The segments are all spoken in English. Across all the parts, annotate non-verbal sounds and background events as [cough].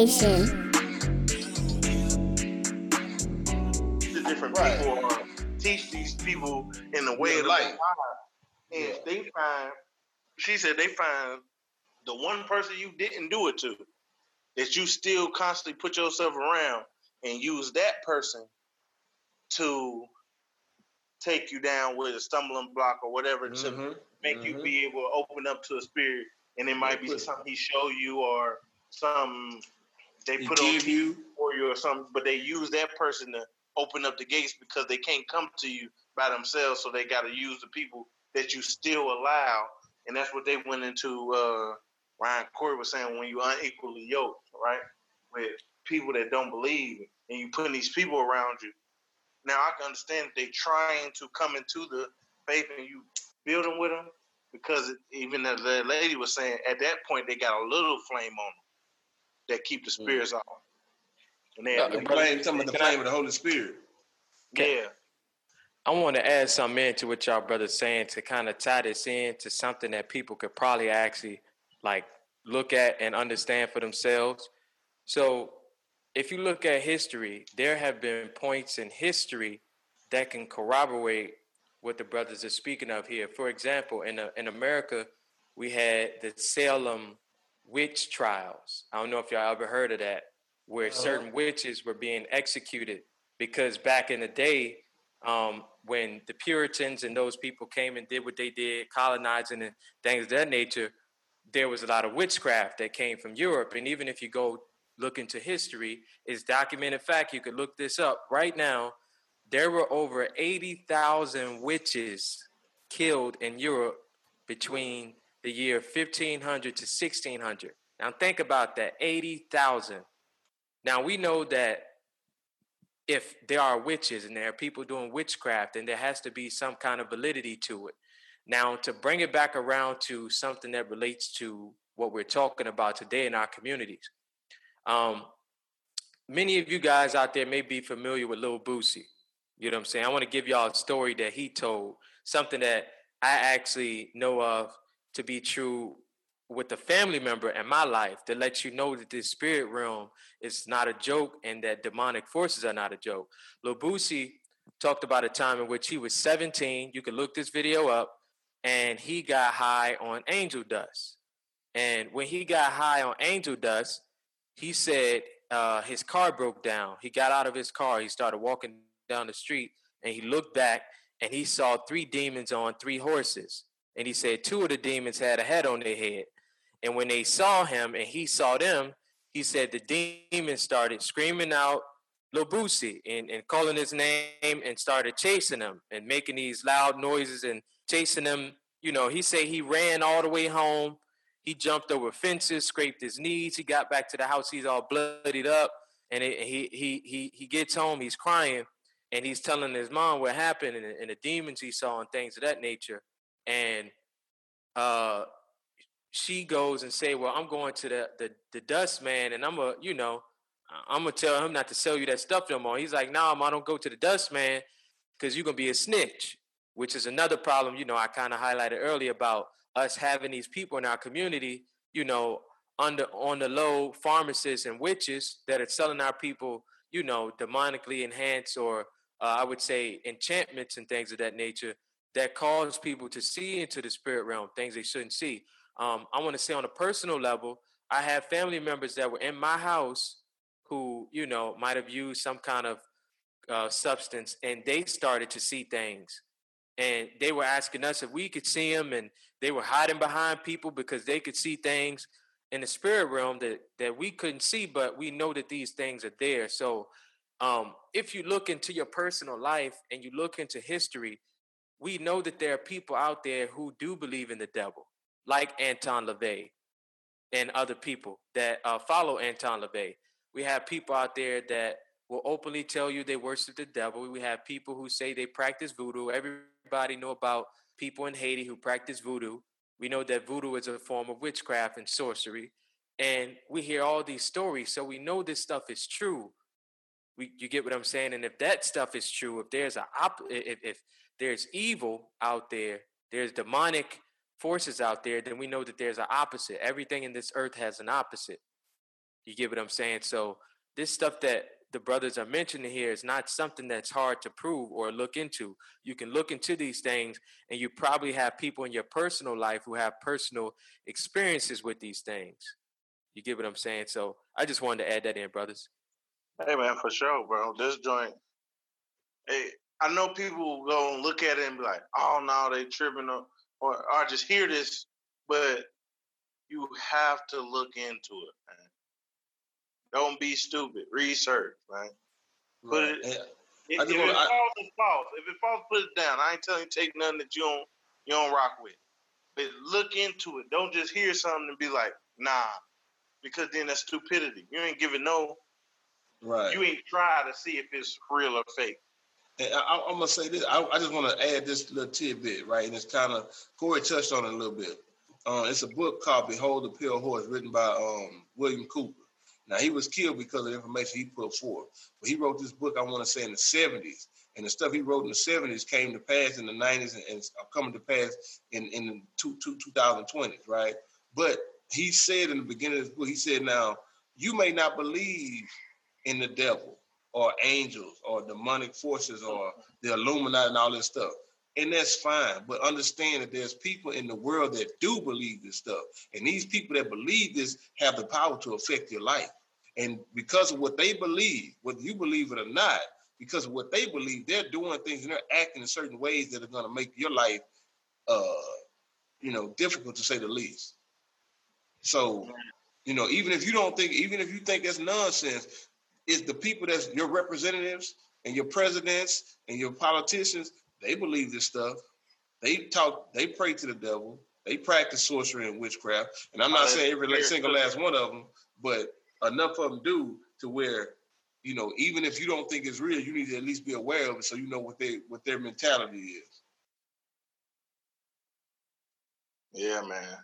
God Family Nation. The different Right. people are teach these people in the way Yeah, of life. life. And if they find, she said they find the one person you didn't do it to, that you still constantly put yourself around and use that person to take you down with a stumbling block or whatever to Mhm, make you mhm. be able to open up to a spirit, and it might be something he show you or some they He put on give you for you or something, but they use that person to open up the gates because they can't come to you by themselves, so they got to use the people that you still allow, and that's what they went into. Uh, Rye and Corey was saying when you unequally yoked, right, with people that don't believe, and you putting these people around you. Now I can understand that they trying to come into the faith and you building with them because even as the lady was saying, at that point they got a little flame on them that keep the spirits off. And they, Uh, the brother, flame, some of the can I- flame of the Holy Spirit. yeah, I want to add something into what y'all brothers saying to kind of tie this in to something that people could probably actually like look at and understand for themselves. So, if you look at history, there have been points in history that can corroborate what the brothers are speaking of here. For example, in uh, in America, we had the Salem witch trials. I don't know if y'all ever heard of that, where certain witches were being executed because back in the day, um, when the Puritans and those people came and did what they did, colonizing and things of that nature, there was a lot of witchcraft that came from Europe. And even if you go look into history, it's documented fact. You could look this up right now. There were over 80,000 witches killed in Europe between the year 1500 to 1600. Now think about that 80,000. Now we know that if there are witches and there are people doing witchcraft, then there has to be some kind of validity to it. Now, to bring it back around to something that relates to what we're talking about today in our communities, um, many of you guys out there may be familiar with Lil Boosie. You know what I'm saying? I want to give y'all a story that he told, something that I actually know of to be true with a family member in my life to let you know that this spirit realm is not a joke and that demonic forces are not a joke. Boosie talked about a time in which he was 17. You can look this video up, and he got high on angel dust. And when he got high on angel dust, he said uh, his car broke down. He got out of his car. He started walking down the street, and he looked back, and he saw three demons on three horses. And he said two of the demons had a head on their head. And when they saw him and he saw them, he said the demons started screaming out Boosie and, and calling his name and started chasing him and making these loud noises and chasing him. You know, he said he ran all the way home. He jumped over fences, scraped his knees. He got back to the house. He's all bloodied up. And it, he, he, he, he gets home. He's crying and he's telling his mom what happened and, and the demons he saw and things of that nature. And uh, she goes and say, "Well, I'm going to the the, the dust man, and I'm a, you know, I'm gonna tell him not to sell you that stuff no more." He's like, "No, nah, I don't go to the dust man because you're gonna be a snitch," which is another problem. You know, I kind of highlighted earlier about us having these people in our community, you know, under on the low pharmacists and witches that are selling our people, you know, demonically enhanced or uh, I would say enchantments and things of that nature that cause people to see into the spirit realm things they shouldn't see. Um, I want to say on a personal level, I have family members that were in my house who, you know, might have used some kind of uh, substance and they started to see things. And they were asking us if we could see them, and they were hiding behind people because they could see things in the spirit realm that, that we couldn't see, but we know that these things are there. So um, if you look into your personal life and you look into history, we know that there are people out there who do believe in the devil like Anton LaVey and other people that uh, follow Anton LaVey. We have people out there that will openly tell you they worship the devil. We have people who say they practice voodoo. Everybody know about people in Haiti who practice voodoo. We know that voodoo is a form of witchcraft and sorcery. And we hear all these stories, so we know this stuff is true. We, you get what I'm saying? And if that stuff is true, if there's a op- if, if there's evil out there, there's demonic forces out there, then we know that there's an opposite. Everything in this earth has an opposite. You get what I'm saying? So this stuff that the brothers are mentioning here is not something that's hard to prove or look into. You can look into these things, and you probably have people in your personal life who have personal experiences with these things. You get what I'm saying? So I just wanted to add that in, brothers. Hey man, for sure, bro. This joint. Hey, I know people will go and look at it and be like, "Oh no, they tripping," or, or, or just hear this, but you have to look into it, man. Don't be stupid. Research, man. Put right. it. Yeah. If, if it falls, it's false. If it falls, put it down. I ain't telling you take nothing that you don't you don't rock with. But look into it. Don't just hear something and be like, nah, because then that's stupidity. You ain't giving no. Right. You ain't try to see if it's real or fake. And I, am gonna say this. I, I just want to add this little tidbit, right? And it's kind of Corey touched on it a little bit. Uh, it's a book called "Behold the Pale Horse," written by um, William Cooper. Now he was killed because of the information he put forth. But he wrote this book, I want to say, in the 70s. And the stuff he wrote in the 70s came to pass in the 90s and, and coming to pass in, in the two, two, 2020s, right? But he said in the beginning of this book, he said, now, you may not believe in the devil or angels or demonic forces or the Illuminati and all this stuff. And that's fine. But understand that there's people in the world that do believe this stuff. And these people that believe this have the power to affect your life. And because of what they believe, whether you believe it or not, because of what they believe, they're doing things and they're acting in certain ways that are going to make your life, uh, you know, difficult to say the least. So, you know, even if you don't think, even if you think that's nonsense, it's the people that's your representatives and your presidents and your politicians. They believe this stuff. They talk. They pray to the devil. They practice sorcery and witchcraft. And I'm not saying every single last one of them, but enough of them do to where you know even if you don't think it's real you need to at least be aware of it so you know what they what their mentality is yeah man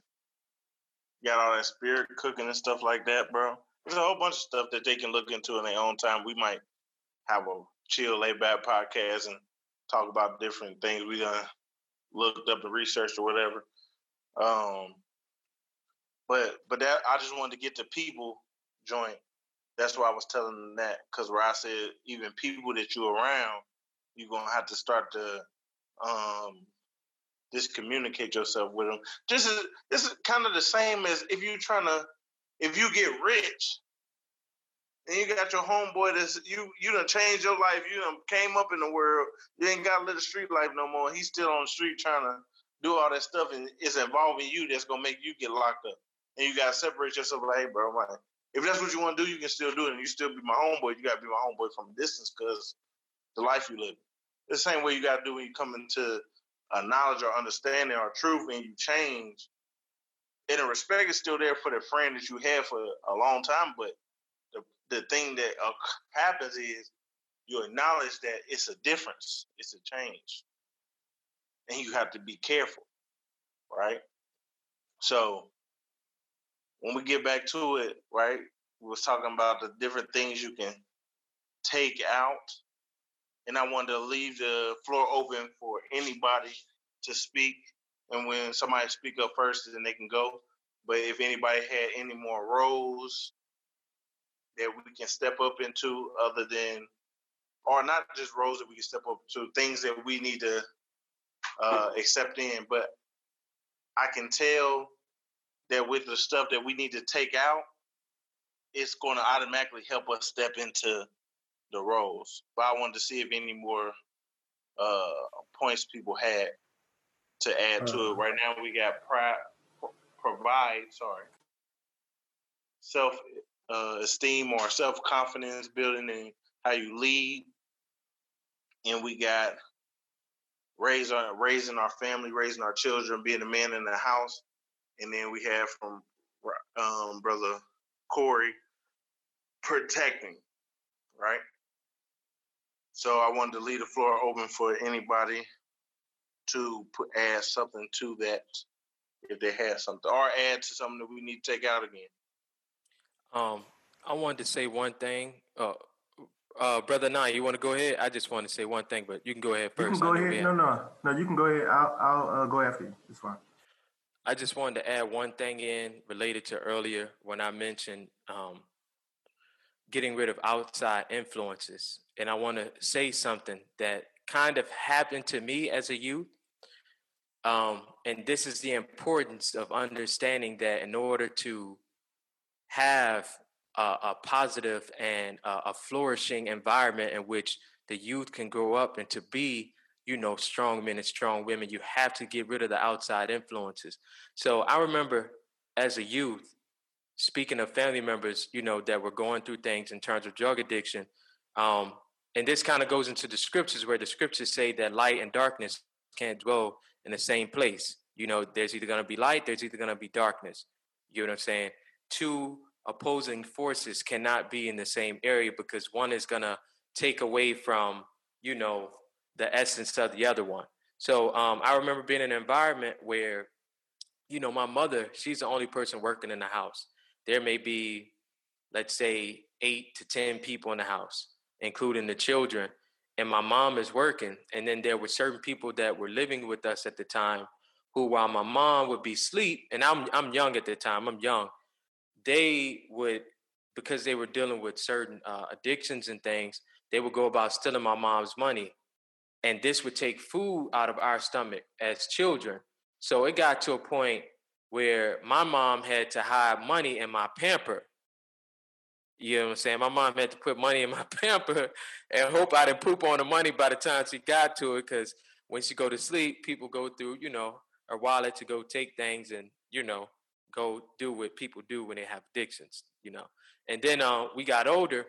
got all that spirit cooking and stuff like that bro there's a whole bunch of stuff that they can look into in their own time we might have a chill laid back podcast and talk about different things we done looked up and researched or whatever um but but that i just wanted to get to people joint. That's why I was telling them that because where I said even people that you're around, you're gonna have to start to um, just communicate yourself with them. This is this is kind of the same as if you're trying to if you get rich and you got your homeboy that's you you done changed your life, you done came up in the world, you ain't got a little street life no more. He's still on the street trying to do all that stuff and it's involving you that's gonna make you get locked up. And you gotta separate yourself like, hey bro, like, if that's what you want to do, you can still do it, and you still be my homeboy. You gotta be my homeboy from a distance because the life you live. The same way you gotta do when you come into a knowledge or understanding or truth, and you change. And the respect is still there for the friend that you had for a long time, but the the thing that uh, happens is you acknowledge that it's a difference, it's a change, and you have to be careful, right? So when we get back to it, right, we was talking about the different things you can take out. And I wanted to leave the floor open for anybody to speak. And when somebody speak up first, then they can go. But if anybody had any more roles that we can step up into other than or not just roles that we can step up to, things that we need to uh, accept in. But I can tell that with the stuff that we need to take out, it's going to automatically help us step into the roles. But I wanted to see if any more uh, points people had to add to it. Uh-huh. Right now, we got pri- provide, sorry, self uh, esteem or self confidence building and how you lead, and we got raise our, raising our family, raising our children, being a man in the house, and then we have from um, brother Corey protecting, right? So I wanted to leave the floor open for anybody to put add something to that if they had something, or add to something that we need to take out again. Um, I wanted to say one thing. Uh, uh, brother Nine, you want to go ahead? I just want to say one thing, but you can go ahead first. You can go ahead. No, no, no. You can go ahead. I'll, I'll uh, go after you. It's fine. I just wanted to add one thing in related to earlier when I mentioned um, getting rid of outside influences. And I want to say something that kind of happened to me as a youth. Um, and this is the importance of understanding that in order to have a, a positive and a, a flourishing environment in which the youth can grow up and to be you know strong men and strong women you have to get rid of the outside influences. So i remember as a youth speaking of family members you know that were going through things in terms of drug addiction um, and this kind of goes into the scriptures where the scriptures say that light and darkness can't dwell in the same place. You know there's either going to be light there's either going to be darkness. You know what i'm saying? Two opposing forces cannot be in the same area because one is going to take away from you know the essence of the other one. So um, i remember being in an environment where you know my mother she's the only person working in the house. There may be let's say eight to ten people in the house including the children and my mom is working and then there were certain people that were living with us at the time who while my mom would be asleep and i'm i'm young at the time i'm young they would because they were dealing with certain uh, addictions and things they would go about stealing my mom's money and this would take food out of our stomach as children. So it got to a point where my mom had to hide money in my pamper you know what I'm saying? My mom had to put money in my [laughs] pamper and hope I didn't poop on the money by the time she got to it. Because when she go to sleep, people go through, you know, her wallet to go take things and, you know, go do what people do when they have addictions, you know. And then uh, we got older,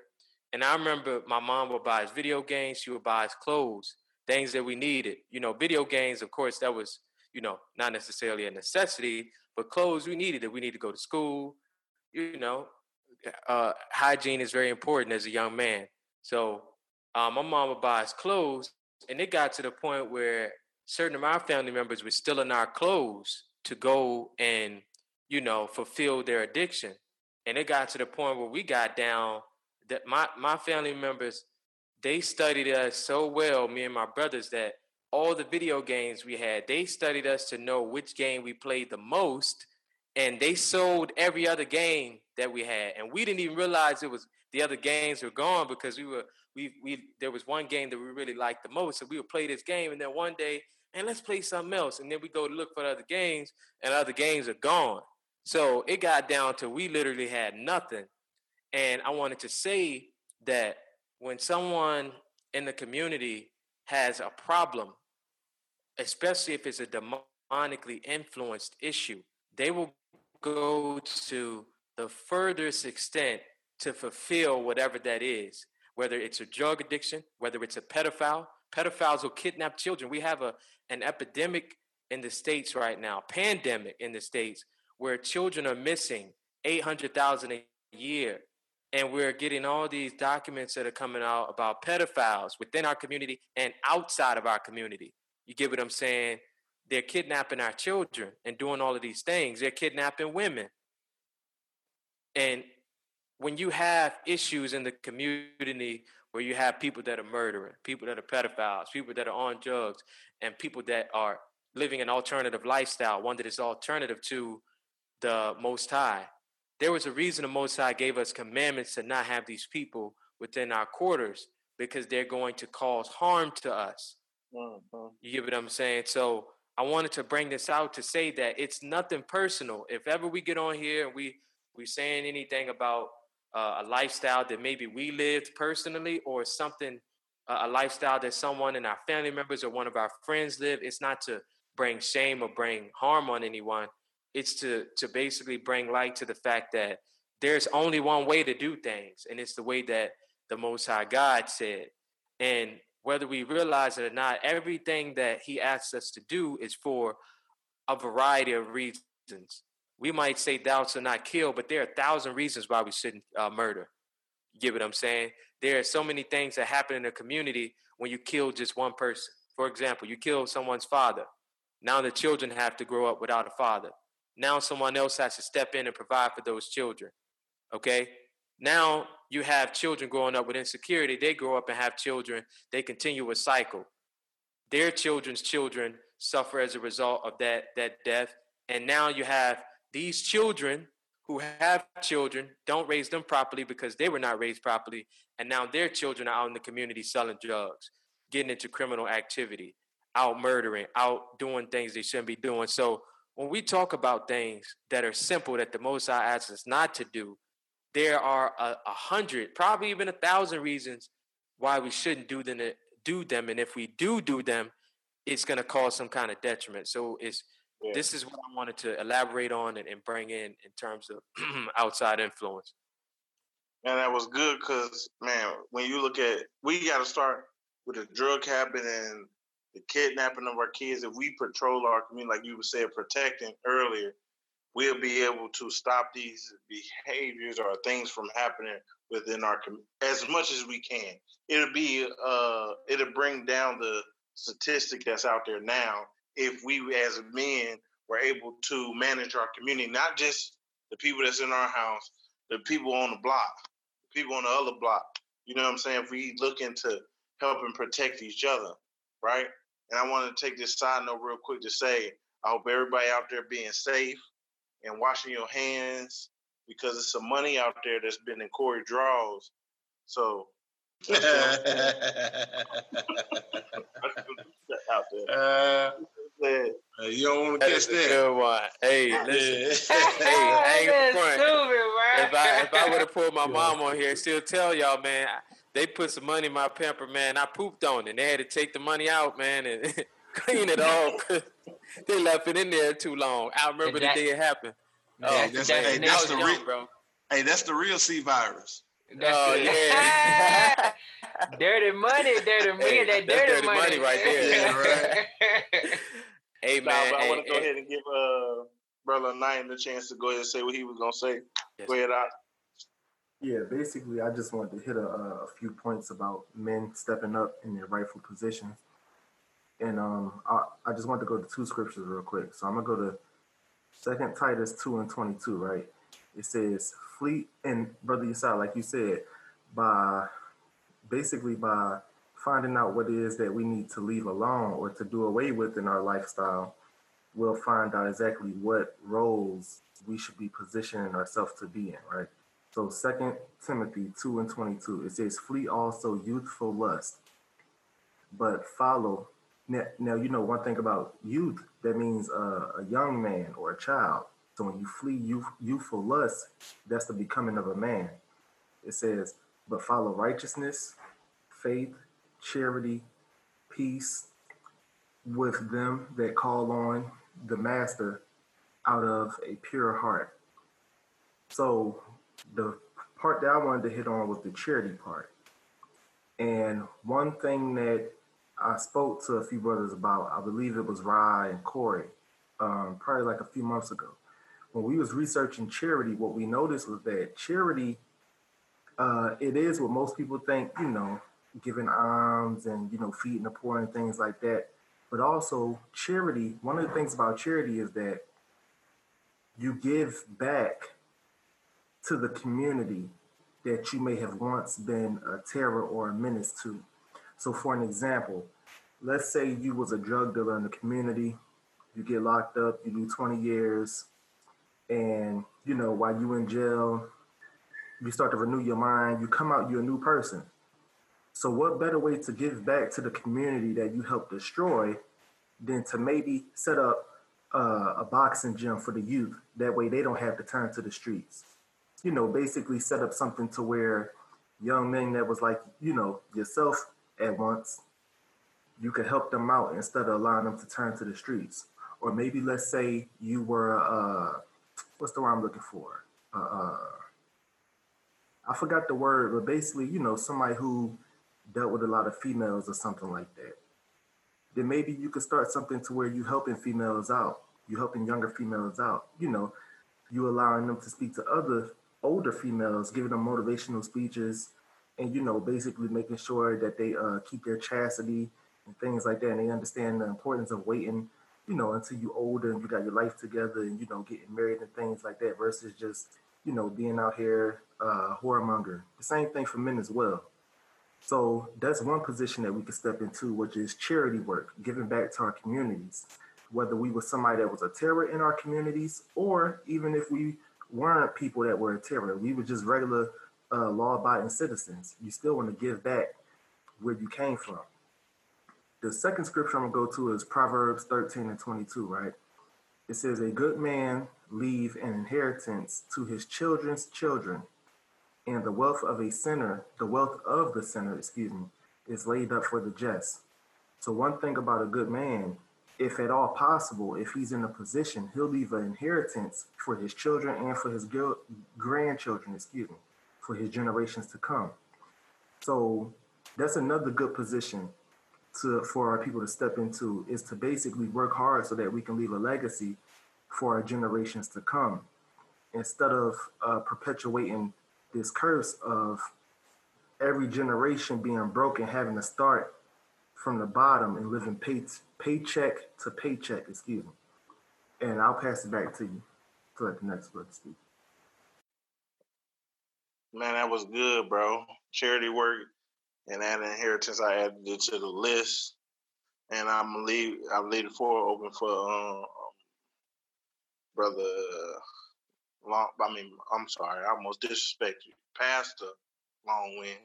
and I remember my mom would buy us video games. She would buy us clothes, things that we needed. You know, video games, of course, that was, you know, not necessarily a necessity, but clothes we needed it. We need to go to school. You know, uh, hygiene is very important as a young man. So uh, my mom would buy us clothes, and it got to the point where certain of our family members were stealing our clothes to go and you know, fulfill their addiction. And it got to the point where we got down that my, my family members, they studied us so well, me and my brothers, that all the video games we had, they studied us to know which game we played the most. And they sold every other game that we had. And we didn't even realize it was the other games were gone because we were we we there was one game that we really liked the most. So we would play this game and then one day, and let's play something else. And then we go to look for other games and other games are gone. So it got down to we literally had nothing. And I wanted to say that when someone in the community has a problem, especially if it's a demonically influenced issue, they will go to the furthest extent to fulfill whatever that is, whether it's a drug addiction, whether it's a pedophile. Pedophiles will kidnap children. We have a, an epidemic in the States right now, pandemic in the States, where children are missing 800,000 a year. And we're getting all these documents that are coming out about pedophiles within our community and outside of our community. You get what I'm saying? They're kidnapping our children and doing all of these things. They're kidnapping women. And when you have issues in the community where you have people that are murdering, people that are pedophiles, people that are on drugs, and people that are living an alternative lifestyle, one that is alternative to the Most High. There was a reason the Most High gave us commandments to not have these people within our quarters because they're going to cause harm to us. Mm-hmm. You get what I'm saying? So I wanted to bring this out to say that it's nothing personal. If ever we get on here and we we saying anything about uh, a lifestyle that maybe we lived personally or something uh, a lifestyle that someone in our family members or one of our friends live, it's not to bring shame or bring harm on anyone it's to to basically bring light to the fact that there's only one way to do things, and it's the way that the Most High God said. And whether we realize it or not, everything that He asks us to do is for a variety of reasons. We might say thou shalt not kill, but there are a thousand reasons why we shouldn't uh, murder. You get what I'm saying? There are so many things that happen in a community when you kill just one person. For example, you kill someone's father. Now the children have to grow up without a father. Now someone else has to step in and provide for those children. Okay? Now you have children growing up with insecurity. They grow up and have children. They continue a cycle. Their children's children suffer as a result of that, that death. And now you have these children who have children, don't raise them properly because they were not raised properly. And now their children are out in the community selling drugs, getting into criminal activity, out murdering, out doing things they shouldn't be doing. So when we talk about things that are simple that the Most High asks us not to do, there are a, a hundred, probably even a thousand reasons why we shouldn't do them. Do them, and if we do do them, it's going to cause some kind of detriment. So it's yeah. this is what I wanted to elaborate on and, and bring in in terms of [clears throat] outside influence. And that was good because man, when you look at, we got to start with the drug habit and the kidnapping of our kids. If we patrol our community, like you were saying, protecting earlier, we'll be able to stop these behaviors or things from happening within our community as much as we can. It'll be uh, it'll bring down the statistic that's out there now if we as men were able to manage our community, not just the people that's in our house, the people on the block, the people on the other block. You know what I'm saying? If we look into helping protect each other, right? And I want to take this side note real quick to say I hope everybody out there being safe and washing your hands because there's some money out there that's been in Corey draws. So [laughs] [laughs] out there. Uh, uh, you don't want to catch that. Good one. Hey, listen. hey, [laughs] I ain't front. If I if I would have pulled my mom on here, she'll tell y'all, man. They put some money in my pamper, man. I pooped on it. And They had to take the money out, man, and clean it off. [laughs] they left it in there too long. I remember that, the day it happened. Oh, that's, that's, hey, that's the real, bro. Hey, that's the real C virus. That's oh yeah. [laughs] dirty money, dirty money, hey, that dirty, dirty money. money. right there. Yeah, right. [laughs] hey man, I want to go ahead and give uh brother Nine the chance to go ahead and say what he was gonna say. Yes. Go ahead, out. Yeah, basically, I just wanted to hit a, a, few points about men stepping up in their rightful positions, and um, I, I just want to go to two scriptures real quick. So I'm gonna go to Second Titus two and twenty two. Right, it says, "Flee," and brother Yesai, like you said, by basically by finding out what it is that we need to leave alone or to do away with in our lifestyle, we'll find out exactly what roles we should be positioning ourselves to be in. Right so Second Timothy 2 and 22, it says, flee also youthful lust, but follow. Now, now you know one thing about youth, that means uh, a young man or a child. So when you flee youth, youthful lust, that's the becoming of a man. It says, but follow righteousness, faith, charity, peace with them that call on the master out of a pure heart. So the part that I wanted to hit on was the charity part. And one thing that I spoke to a few brothers about, I believe it was Rye and Corey, um, probably like a few months ago. When we was researching charity, what we noticed was that charity, uh, it is what most people think, you know, giving alms and, you know, feeding the poor and things like that. But also charity, one of the things about charity is that you give back to the community that you may have once been a terror or a menace to. So for an example, let's say you was a drug dealer in the community, you get locked up, you do 20 years, and you know, while you in jail, you start to renew your mind, you come out, you're a new person. So what better way to give back to the community that you helped destroy than to maybe set up uh, a boxing gym for the youth? That way they don't have to turn to the streets you know, basically set up something to where young men that was like, you know, yourself at once, you could help them out instead of allowing them to turn to the streets. Or maybe let's say you were, uh, what's the word I'm looking for? Uh, uh, I forgot the word, but basically, you know, somebody who dealt with a lot of females or something like that. Then maybe you could start something to where you helping females out, you helping younger females out. You know, you allowing them to speak to other older females, giving them motivational speeches, and you know, basically making sure that they uh, keep their chastity and things like that, and they understand the importance of waiting, you know, until you're older and you got your life together, and you know, getting married and things like that, versus just you know being out here uh, whoremonger. The same thing for men as well. So that's one position that we can step into, which is charity work, giving back to our communities. whether we were somebody that was a terror in our communities, or even if we weren't people that were a terror, we were just regular uh, law-abiding citizens. You still want to give back where you came from. The second scripture I'm gonna go to is Proverbs 13 and 22, right? It says, A good man leave an inheritance to his children's children, and the wealth of a sinner, the wealth of the sinner, excuse me, is laid up for the just. So one thing about a good man, if at all possible, if he's in a position, he'll leave an inheritance for his children and for his grandchildren, excuse me, for his generations to come. So that's another good position to for our people to step into is to basically work hard so that we can leave a legacy for our generations to come instead of uh, perpetuating this curse of every generation being broken having to start from the bottom and living pay, paycheck to paycheck excuse me and i'll pass it back to you to let the next book Steve. Man that was good bro charity work and that inheritance I added it to the list. And I'm leave I'm leaving floor open for um, brother Long. I mean, I'm sorry, I almost disrespect you, Pastor Long Wind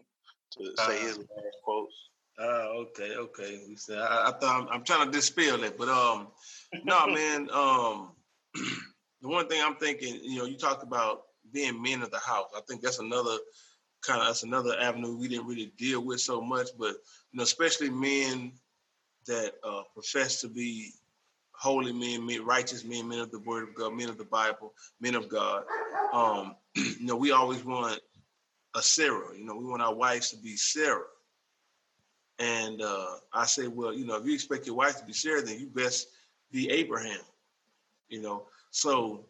to say uh, his last quotes. Oh, uh, okay, okay. Said, I, I thought I'm, I'm, trying to dispel it, but um, no, man. Um, [clears throat] the one thing I'm thinking, you know, you talked about being men of the house. I think that's another kind of that's another avenue we didn't really deal with so much. But you know, especially men that uh, profess to be holy men, men, righteous men, men of the Word of God, men of the Bible, men of God. Um, [clears throat] you know, we always want a Sarah. You know, we want our wives to be Sarah. And uh, I say, well, you know, if you expect your wife to be Sarah, then you best be Abraham. You know, so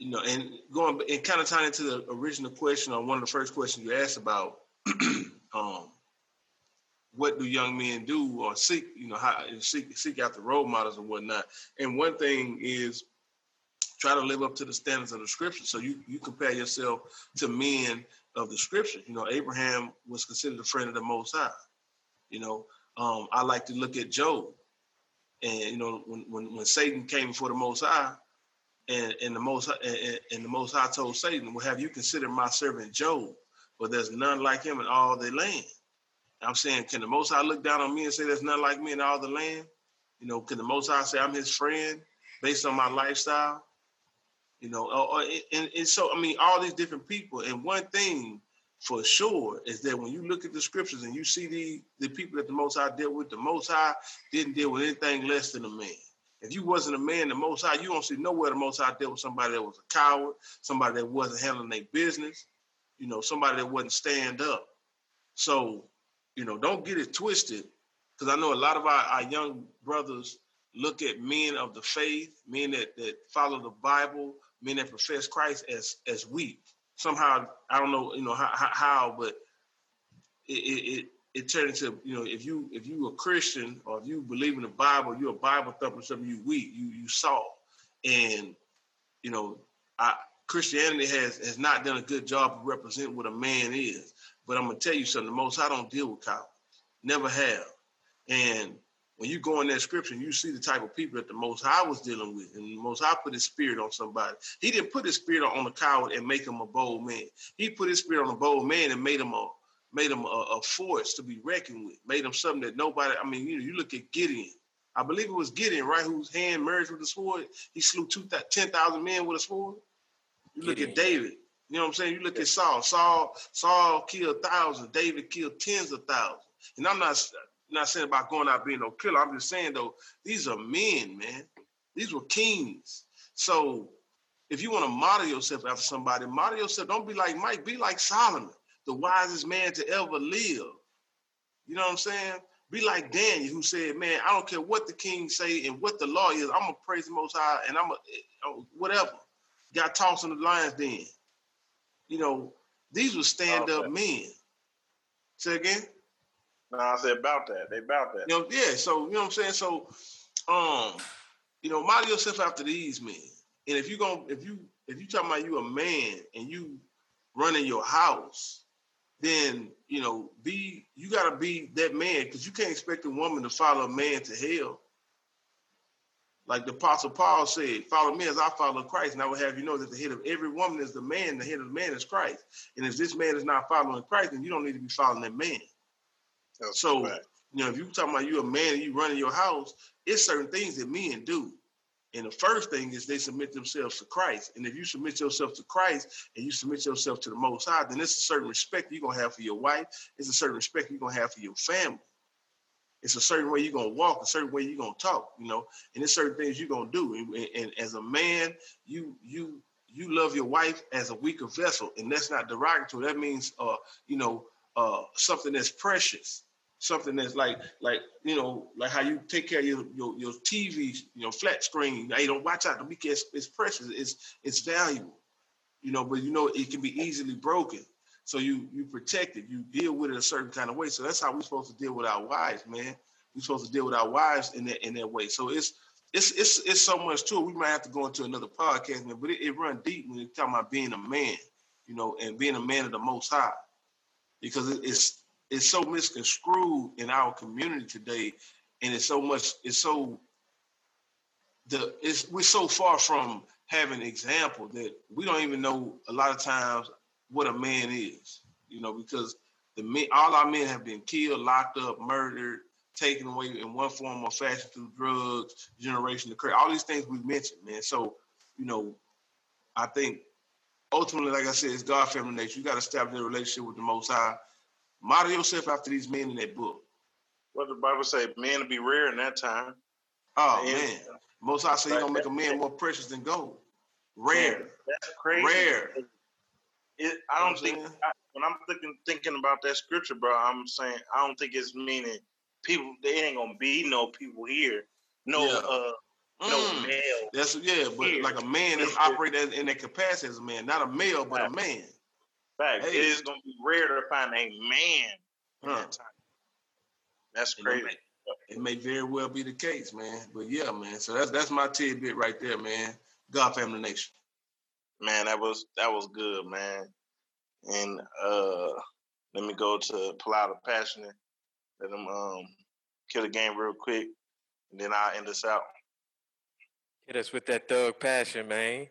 you know, and going and kind of tying into the original question or one of the first questions you asked about, [clears throat] um, what do young men do or seek, you know, how seek seek after role models and whatnot. And one thing is try to live up to the standards of the scripture. So you you compare yourself to men of the scripture. You know, Abraham was considered a friend of the Most High. You know, um, I like to look at Job, and you know, when when when Satan came before the Most High, and, and the most and, and the most high told Satan, "Well, have you considered my servant Job? For there's none like him in all the land." I'm saying, can the Most High look down on me and say there's none like me in all the land? You know, can the Most High say I'm His friend based on my lifestyle? You know, or, and, and so I mean, all these different people. And one thing for sure is that when you look at the scriptures and you see the the people that the Most High dealt with, the Most High didn't deal with anything less than a man. If you wasn't a man, the Most High, you don't see nowhere the Most High dealt with somebody that was a coward, somebody that wasn't handling their business, you know, somebody that wouldn't stand up. So, you know, don't get it twisted, because I know a lot of our, our young brothers look at men of the faith, men that, that follow the Bible, men that profess Christ as as weak. Somehow, I don't know, you know how, how but it, it, it turned into you know if you if you a Christian or if you believe in the Bible, you're a Bible thumper, something you weak, you you saw, and you know I, Christianity has has not done a good job of representing what a man is. But I'm gonna tell you something: the most I don't deal with cowards, never have. And when you go in that scripture, you see the type of people that the Most High was dealing with, and the Most High put His Spirit on somebody. He didn't put His Spirit on a coward and make him a bold man. He put His Spirit on a bold man and made him a made him a, a, force to be reckoned with, made him something that nobody, I mean, you know, you look at Gideon. I believe it was Gideon, right, whose hand merged with the sword. He slew 10,000 men with a sword. You look Gideon. at David. You know what I'm saying? You look at Saul. Saul Saul killed thousands. David killed tens of thousands. And I'm not not saying about going out being no killer. I'm just saying though, these are men, man. These were kings. So if you want to model yourself after somebody, model yourself. Don't be like Mike. Be like Solomon the wisest man to ever live. You know what I'm saying? Be like Daniel, who said, "Man, I don't care what the king say and what the law is. I'm gonna praise the Most High, and I'm gonna uh, whatever." Got tossed in the lions' den. You know, these were stand-up okay. men. Say again. No, I said about that. They about that. You know, yeah. So you know what I'm saying. So, um, you know, model yourself after these men. And if you're gonna, if you if you talking about you a man and you running your house, then you know be you got to be that man because you can't expect a woman to follow a man to hell Like the Apostle Paul said, follow me as I follow Christ. And I will have you know that the head of every woman is the man, the head of the man is Christ. And if this man is not following Christ, then you don't need to be following that man. That's So, right. you know, if you talking about you a man and you running your house, it's certain things that men do. And the first thing is they submit themselves to Christ. And if you submit yourself to Christ and you submit yourself to the Most High, then it's a certain respect you're gonna have for your wife. It's a certain respect you're gonna have for your family. It's a certain way you're gonna walk, a certain way you're gonna talk, you know, and there's certain things you're gonna do. And, and- and as a man, you you you love your wife as a weaker vessel, and that's not derogatory. That means uh, you know, uh something that's precious, something that's like like you know, like how you take care of your your, your TV, you know, flat screen. Now, you don't watch out the weekend. It's, it's precious. It's it's valuable, you know. But you know, it can be easily broken. So you you protect it. You deal with it a certain kind of way. So that's how we're supposed to deal with our wives, man. We're supposed to deal with our wives in that in that way. So it's it's it's it's so much to it. We might have to go into another podcast, man, but it, it runs deep when you're talking about being a man, you know, and being a man of the most high. Because it, it's it's so misconstrued in our community today, and it's so much, it's so the it's we're so far from having example that we don't even know a lot of times what a man is, you know, because the men, all our men have been killed, locked up, murdered, taken away in one form or fashion through drugs, generation of crazy, all these things we mentioned, man. So, you know, I think ultimately, like I said, it's God Family Nation. You got to establish a relationship with the Most High. Model yourself after these men in that book. What the Bible say, men to be rare in that time. Oh Man. man, Most I say He gonna make a man more precious than gold. Rare, That's crazy. rare. It, I don't You know think I'm when I'm thinking thinking about that scripture, bro. I'm saying I don't think it's meaning people. They ain't gonna be no people here. No, Yeah. uh, no Mm. male. That's yeah, but like a man that's Here. operating in that capacity as a man, not a male, but a man. Fact, Hey. it is gonna be rare to find a man Huh. that time. That's it crazy. may- It may very well be the case, man. But yeah, man. So that's that's my tidbit right there, man. God Family Nation. Man, that was that was good, man. And uh let me go to pull out a passionate. Let them um kill the game real quick, and then I'll end this out. Hit us with that thug passion, man.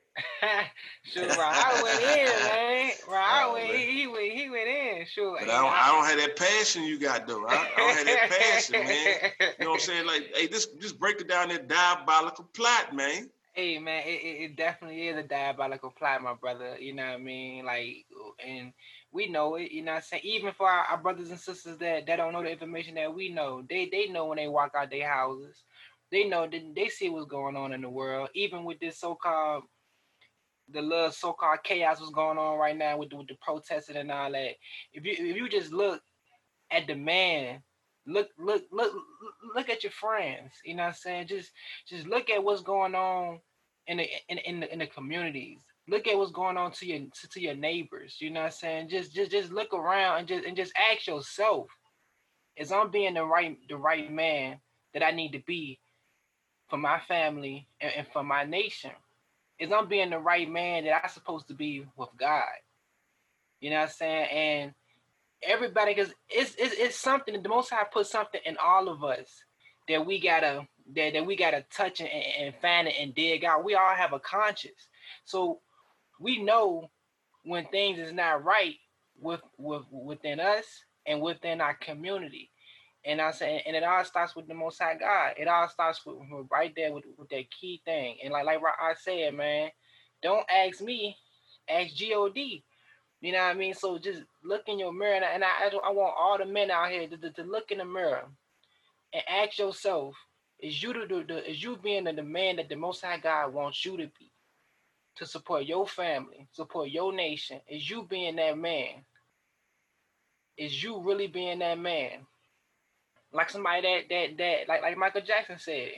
[laughs] sure, [laughs] Rod went in, man. Rod Oh, went, man. he, he went, he went in. Sure. But I don't, I don't have that passion you got though. I, I don't have that passion, man. You know what I'm saying? Like, hey, this just break it down that diabolical plot, man. Hey man, it, it, it definitely is a diabolical plot, my brother. You know what I mean? Like, and we know it. You know what I'm saying? Even for our, our brothers and sisters that, that don't know the information that we know, they they know when they walk out their houses. They know that they see what's going on in the world. Even with this so-called the little so-called chaos was going on right now with the, with the protesting and all that. If you if you just look at the man, look look look look at your friends. You know what I'm saying? Just just look at what's going on in the in, in the in the communities. Look at what's going on to your to, to your neighbors. You know what I'm saying? Just just just look around and just and just ask yourself, is I'm being the right the right man that I need to be for my family and, and for my nation? Is I'm being the right man that I'm supposed to be with God? You know what I'm saying? And everybody, because it's, it's it's something the Most High put something in all of us that we gotta that, that we gotta touch and, and find it and dig out. We all have a conscience, so we know when things is not right with with within us and within our community. And I said, and it all starts with the Most High God. It all starts with, with right there with, with that key thing. And like like I said, man, don't ask me, ask God. You know what I mean? So just look in your mirror, and I, and I, I want all the men out here to, to, to look in the mirror and ask yourself: Is you the, the is you being the, the man that the Most High God wants you to be to support your family, support your nation? Is you being that man? Is you really being that man? Like somebody that that that like like Michael Jackson said,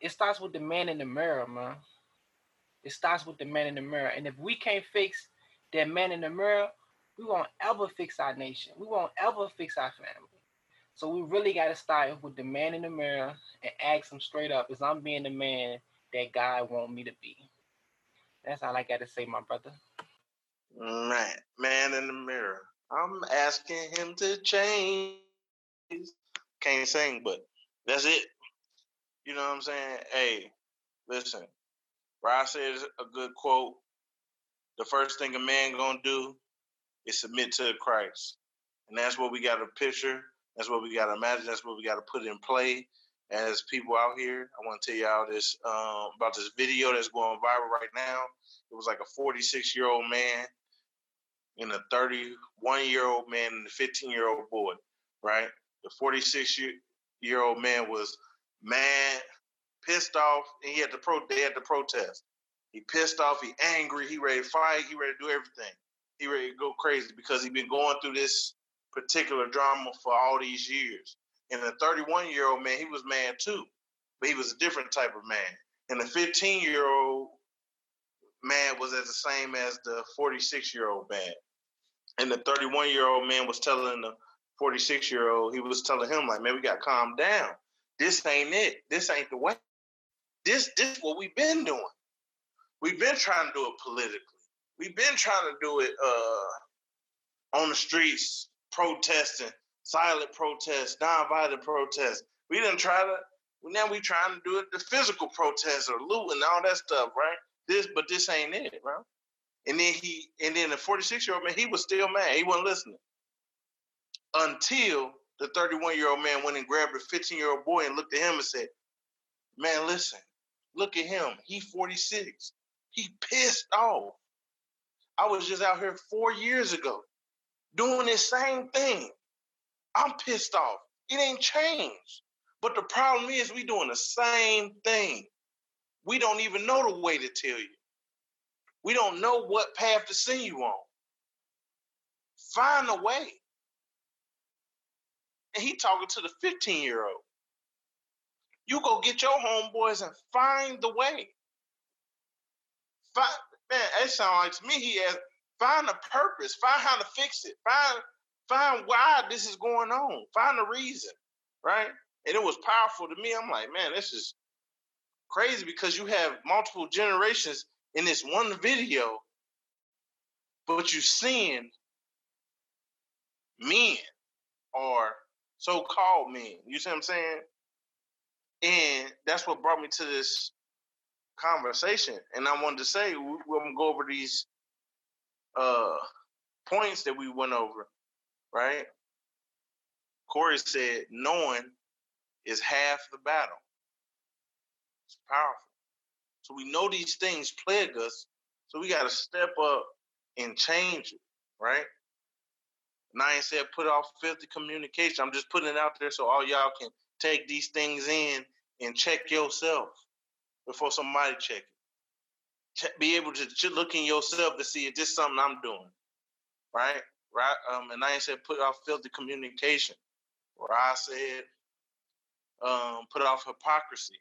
it starts with the man in the mirror, man. It starts with the man in the mirror, and if we can't fix that man in the mirror, we won't ever fix our nation. We won't ever fix our family. So we really got to start with the man in the mirror and ask him straight up: Is I'm being the man that God want me to be? That's all I got to say, my brother. Man, man in the mirror. I'm asking him to change. Can't sing, but that's it. You know what I'm saying? Hey, listen. Ross said a good quote. The first thing a man gonna do is submit to Christ, and that's what we got to picture. That's what we got to imagine. That's what we got to put in play as people out here. I want to tell y'all this um, about this video that's going viral right now. It was like a 46 year old man and a 31 year old man and a 15 year old boy, right? The 46 year old man was mad, pissed off, and he had to pro. They had to protest. He pissed off. He angry. He ready to fight. He ready to do everything. He ready to go crazy because he been going through this particular drama for all these years. And the 31 year old man, he was mad too, but he was a different type of man. And the 15 year old man was as the same as the 46 year old man. And the 31 year old man was telling the 46 year old, he was telling him, like, man, we got to calm down. This ain't it. This ain't the way. This, this what we've been doing. We've been trying to do it politically. We've been trying to do it uh, on the streets, protesting, silent protests, nonviolent protests. We didn't try to. Now we trying to do it the physical protests or loot and all that stuff, right? This, but this ain't it, bro. And then he, and then the 46 year old man, he was still mad. He wasn't listening until the 31 year old man went and grabbed a 15 year old boy and looked at him and said, "Man, listen, look at him. He 46. He pissed off. I was just out here four years ago doing this same thing. I'm pissed off. It ain't changed. But the problem is we doing the same thing. We don't even know the way to tell you. We don't know what path to send you on. Find a way. And he talking to the 15 year old. You go get your homeboys and find the way. Find, man, it sounds like to me he has find a purpose, find how to fix it, find find why this is going on, find the reason, right? And it was powerful to me. I'm like, man, this is crazy because you have multiple generations in this one video, but you're seeing men or so-called men. You see what I'm saying? And that's what brought me to this conversation. And I wanted to say we're gonna go over these uh, points that we went over, right? Corey said, knowing is half the battle. It's powerful. So we know these things plague us, so we got to step up and change it, right? Nine said, put off filthy communication. I'm just putting it out there so all y'all can take these things in and check yourself before somebody check it be able to look in yourself to see if this something I'm doing, right? Right. Um, and I ain't said put off filthy communication. Where I said um, put off hypocrisy.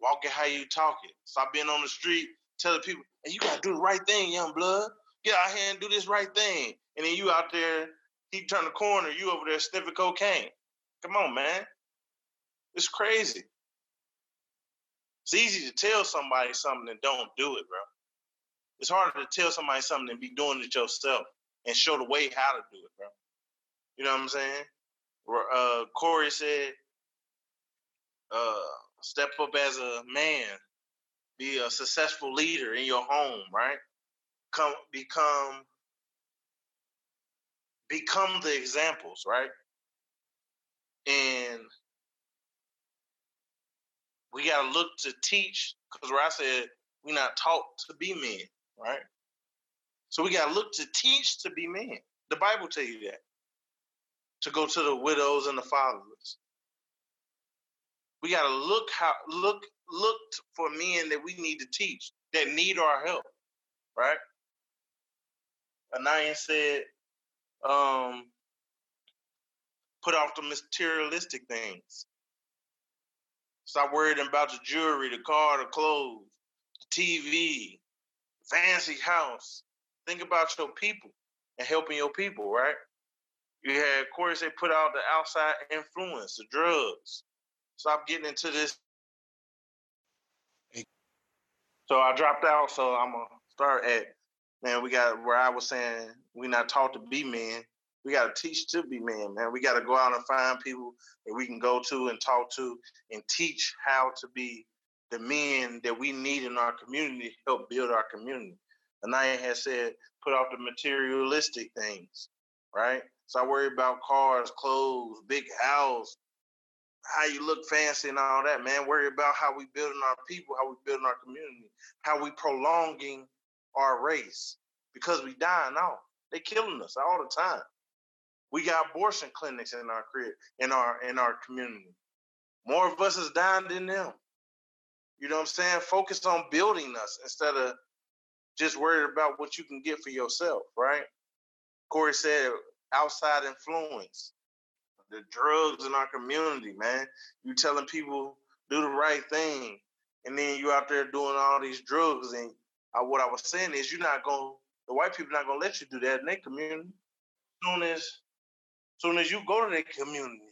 Walk it how you talk it. Stop being on the street telling people, hey, you gotta do the right thing, young blood. Get out here and do this right thing. And then you out there, he turn the corner, you over there sniffing cocaine. Come on, man. It's crazy. It's easy to tell somebody something and don't do it, bro. It's harder to tell somebody something and be doing it yourself and show the way how to do it, bro. You know what I'm saying? Uh, Corey said, uh, step up as a man, be a successful leader in your home, right? Come become become the examples, right? And we got to look to teach because where I said we're not taught to be men, right? So we got to look to teach to be men. The Bible tell you that. To go to the widows and the fatherless. We got to look how look look for men that we need to teach that need our help, right? Anaya said, um, put off the materialistic things. Stop worrying about the jewelry, the car, the clothes, the TV, fancy house. Think about your people and helping your people, right? You had Corey say put out the outside influence, the drugs. Stop getting into this. So I dropped out, so I'm gonna start at man, we got where I was saying we not taught to be men. We got to teach to be men, man. We got to go out and find people that we can go to and talk to and teach how to be the men that we need in our community to help build our community. Anaya has said, put off the materialistic things, right? So I worry about cars, clothes, big house, how you look fancy and all that, man. Worry about how we building our people, how we building our community, how we prolonging our race because we dying off. They killing us all the time. We got abortion clinics in our crib, in our in our community. More of us is dying than them. You know what I'm saying? Focus on building us instead of just worried about what you can get for yourself, right? Corey said outside influence, the drugs in our community, man. You telling people do the right thing, and then you out there doing all these drugs. And I, what I was saying is, you're not going. The white people not gonna let you do that in their community. Soon as, soon as you go to their community,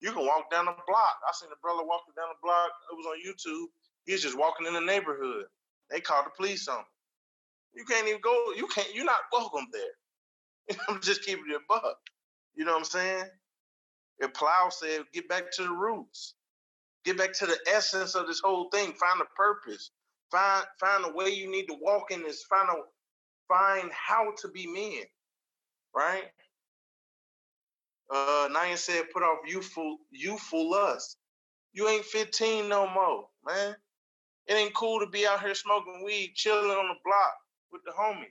you can walk down the block. I seen a brother walking down the block. It was on YouTube. He's just walking in the neighborhood. They called the police on him. You can't even go. You can't. You're not welcome there. [laughs] I'm just keeping it buck. You know what I'm saying? If Plow said, get back to the roots, get back to the essence of this whole thing. Find a purpose. Find find a way you need to walk in this. Find find how to be men. Right? Uh, Naya said, put off youthful youthful lust. You ain't 15 no more, man. It ain't cool to be out here smoking weed, chilling on the block with the homies.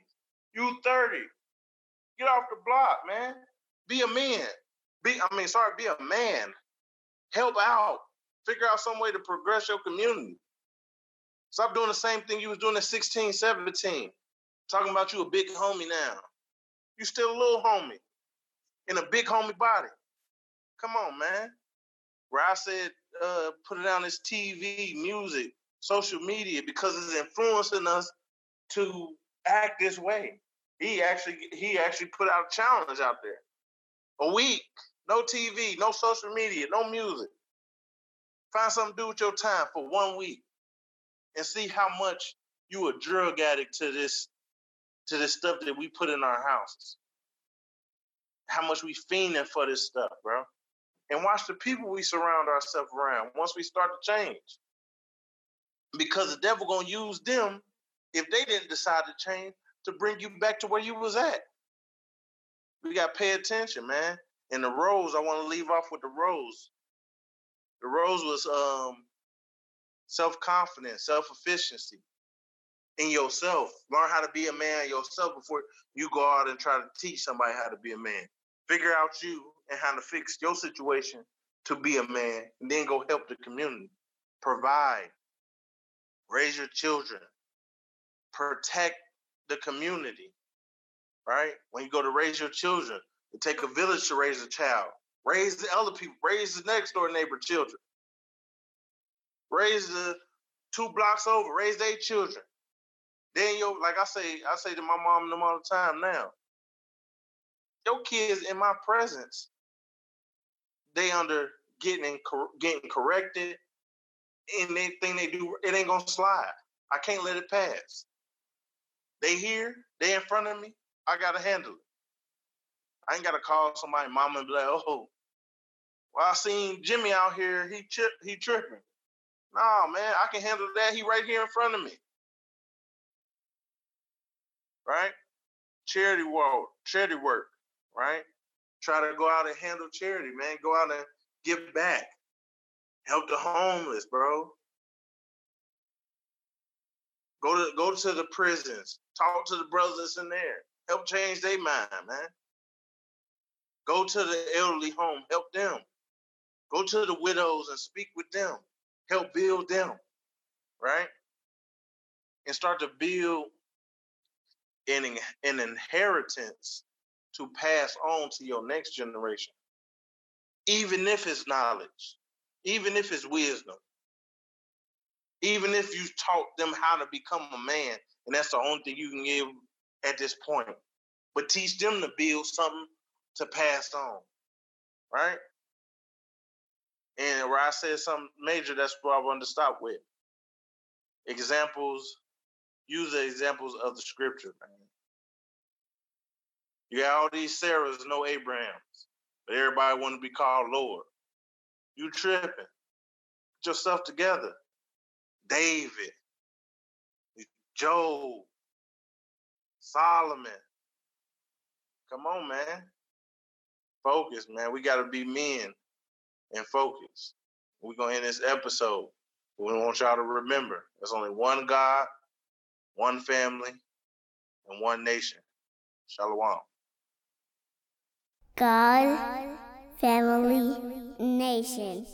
You 30. Get off the block, man. Be a man. Be, I mean, sorry, be a man. Help out. Figure out some way to progress your community. Stop doing the same thing you was doing at 16, 17. Talking about you a big homie now. You still a little homie in a big homie body. Come on, man. Where I said, uh, put it on this TV, music, social media, because it's influencing us to act this way. He actually he actually put out a challenge out there. A week, no TV, no social media, no music. Find something to do with your time for one week and see how much you a drug addict to this to this stuff that we put in our houses. How much we fiending for this stuff, bro. And watch the people we surround ourselves around once we start to change. Because the devil gonna use them if they didn't decide to change to bring you back to where you was at. We got to pay attention, man. And the rose, I want to leave off with the rose. The rose was um, self confidence, self efficiency in yourself. Learn how to be a man yourself before you go out and try to teach somebody how to be a man. Figure out you and how to fix your situation to be a man, and then go help the community. Provide, raise your children, protect the community, right? When you go to raise your children, it take a village to raise a child. Raise the other people, raise the next door neighbor children. Raise the two blocks over, raise their children. Then yo, like I say, I say to my mom and them all the time now. Your kids in my presence, they under getting getting corrected, and anything they do, it ain't gonna slide. I can't let it pass. They here, they in front of me. I gotta handle it. I ain't gotta call somebody mama and be like, oh, well, I seen Jimmy out here. He chip, he tripping. Nah, man, I can handle that. He right here in front of me. Right? Charity work, charity work. Right? Try to go out and handle charity, man. Go out and give back. Help the homeless, bro. Go to go to the prisons. Talk to the brothers in there. Help change their mind, man. Go to the elderly home. Help them. Go to the widows and speak with them. Help build them, right? And start to build an, an inheritance to pass on to your next generation. Even if it's knowledge, even if it's wisdom, even if you taught them how to become a man, and that's the only thing you can give at this point. But teach them to build something to pass on, right? And where I said something major, that's what I wanted to stop with. Examples, use the examples of the scripture, man. You got all these Sarahs, no Abrahams, but everybody want to be called Lord. You tripping. Put yourself together. David, Job, Solomon. Come on, man. Focus, man. We got to be men and focus. We're going to end this episode. We want y'all to remember there's only one God, one family, and one nation. Shalom. God, family, nation.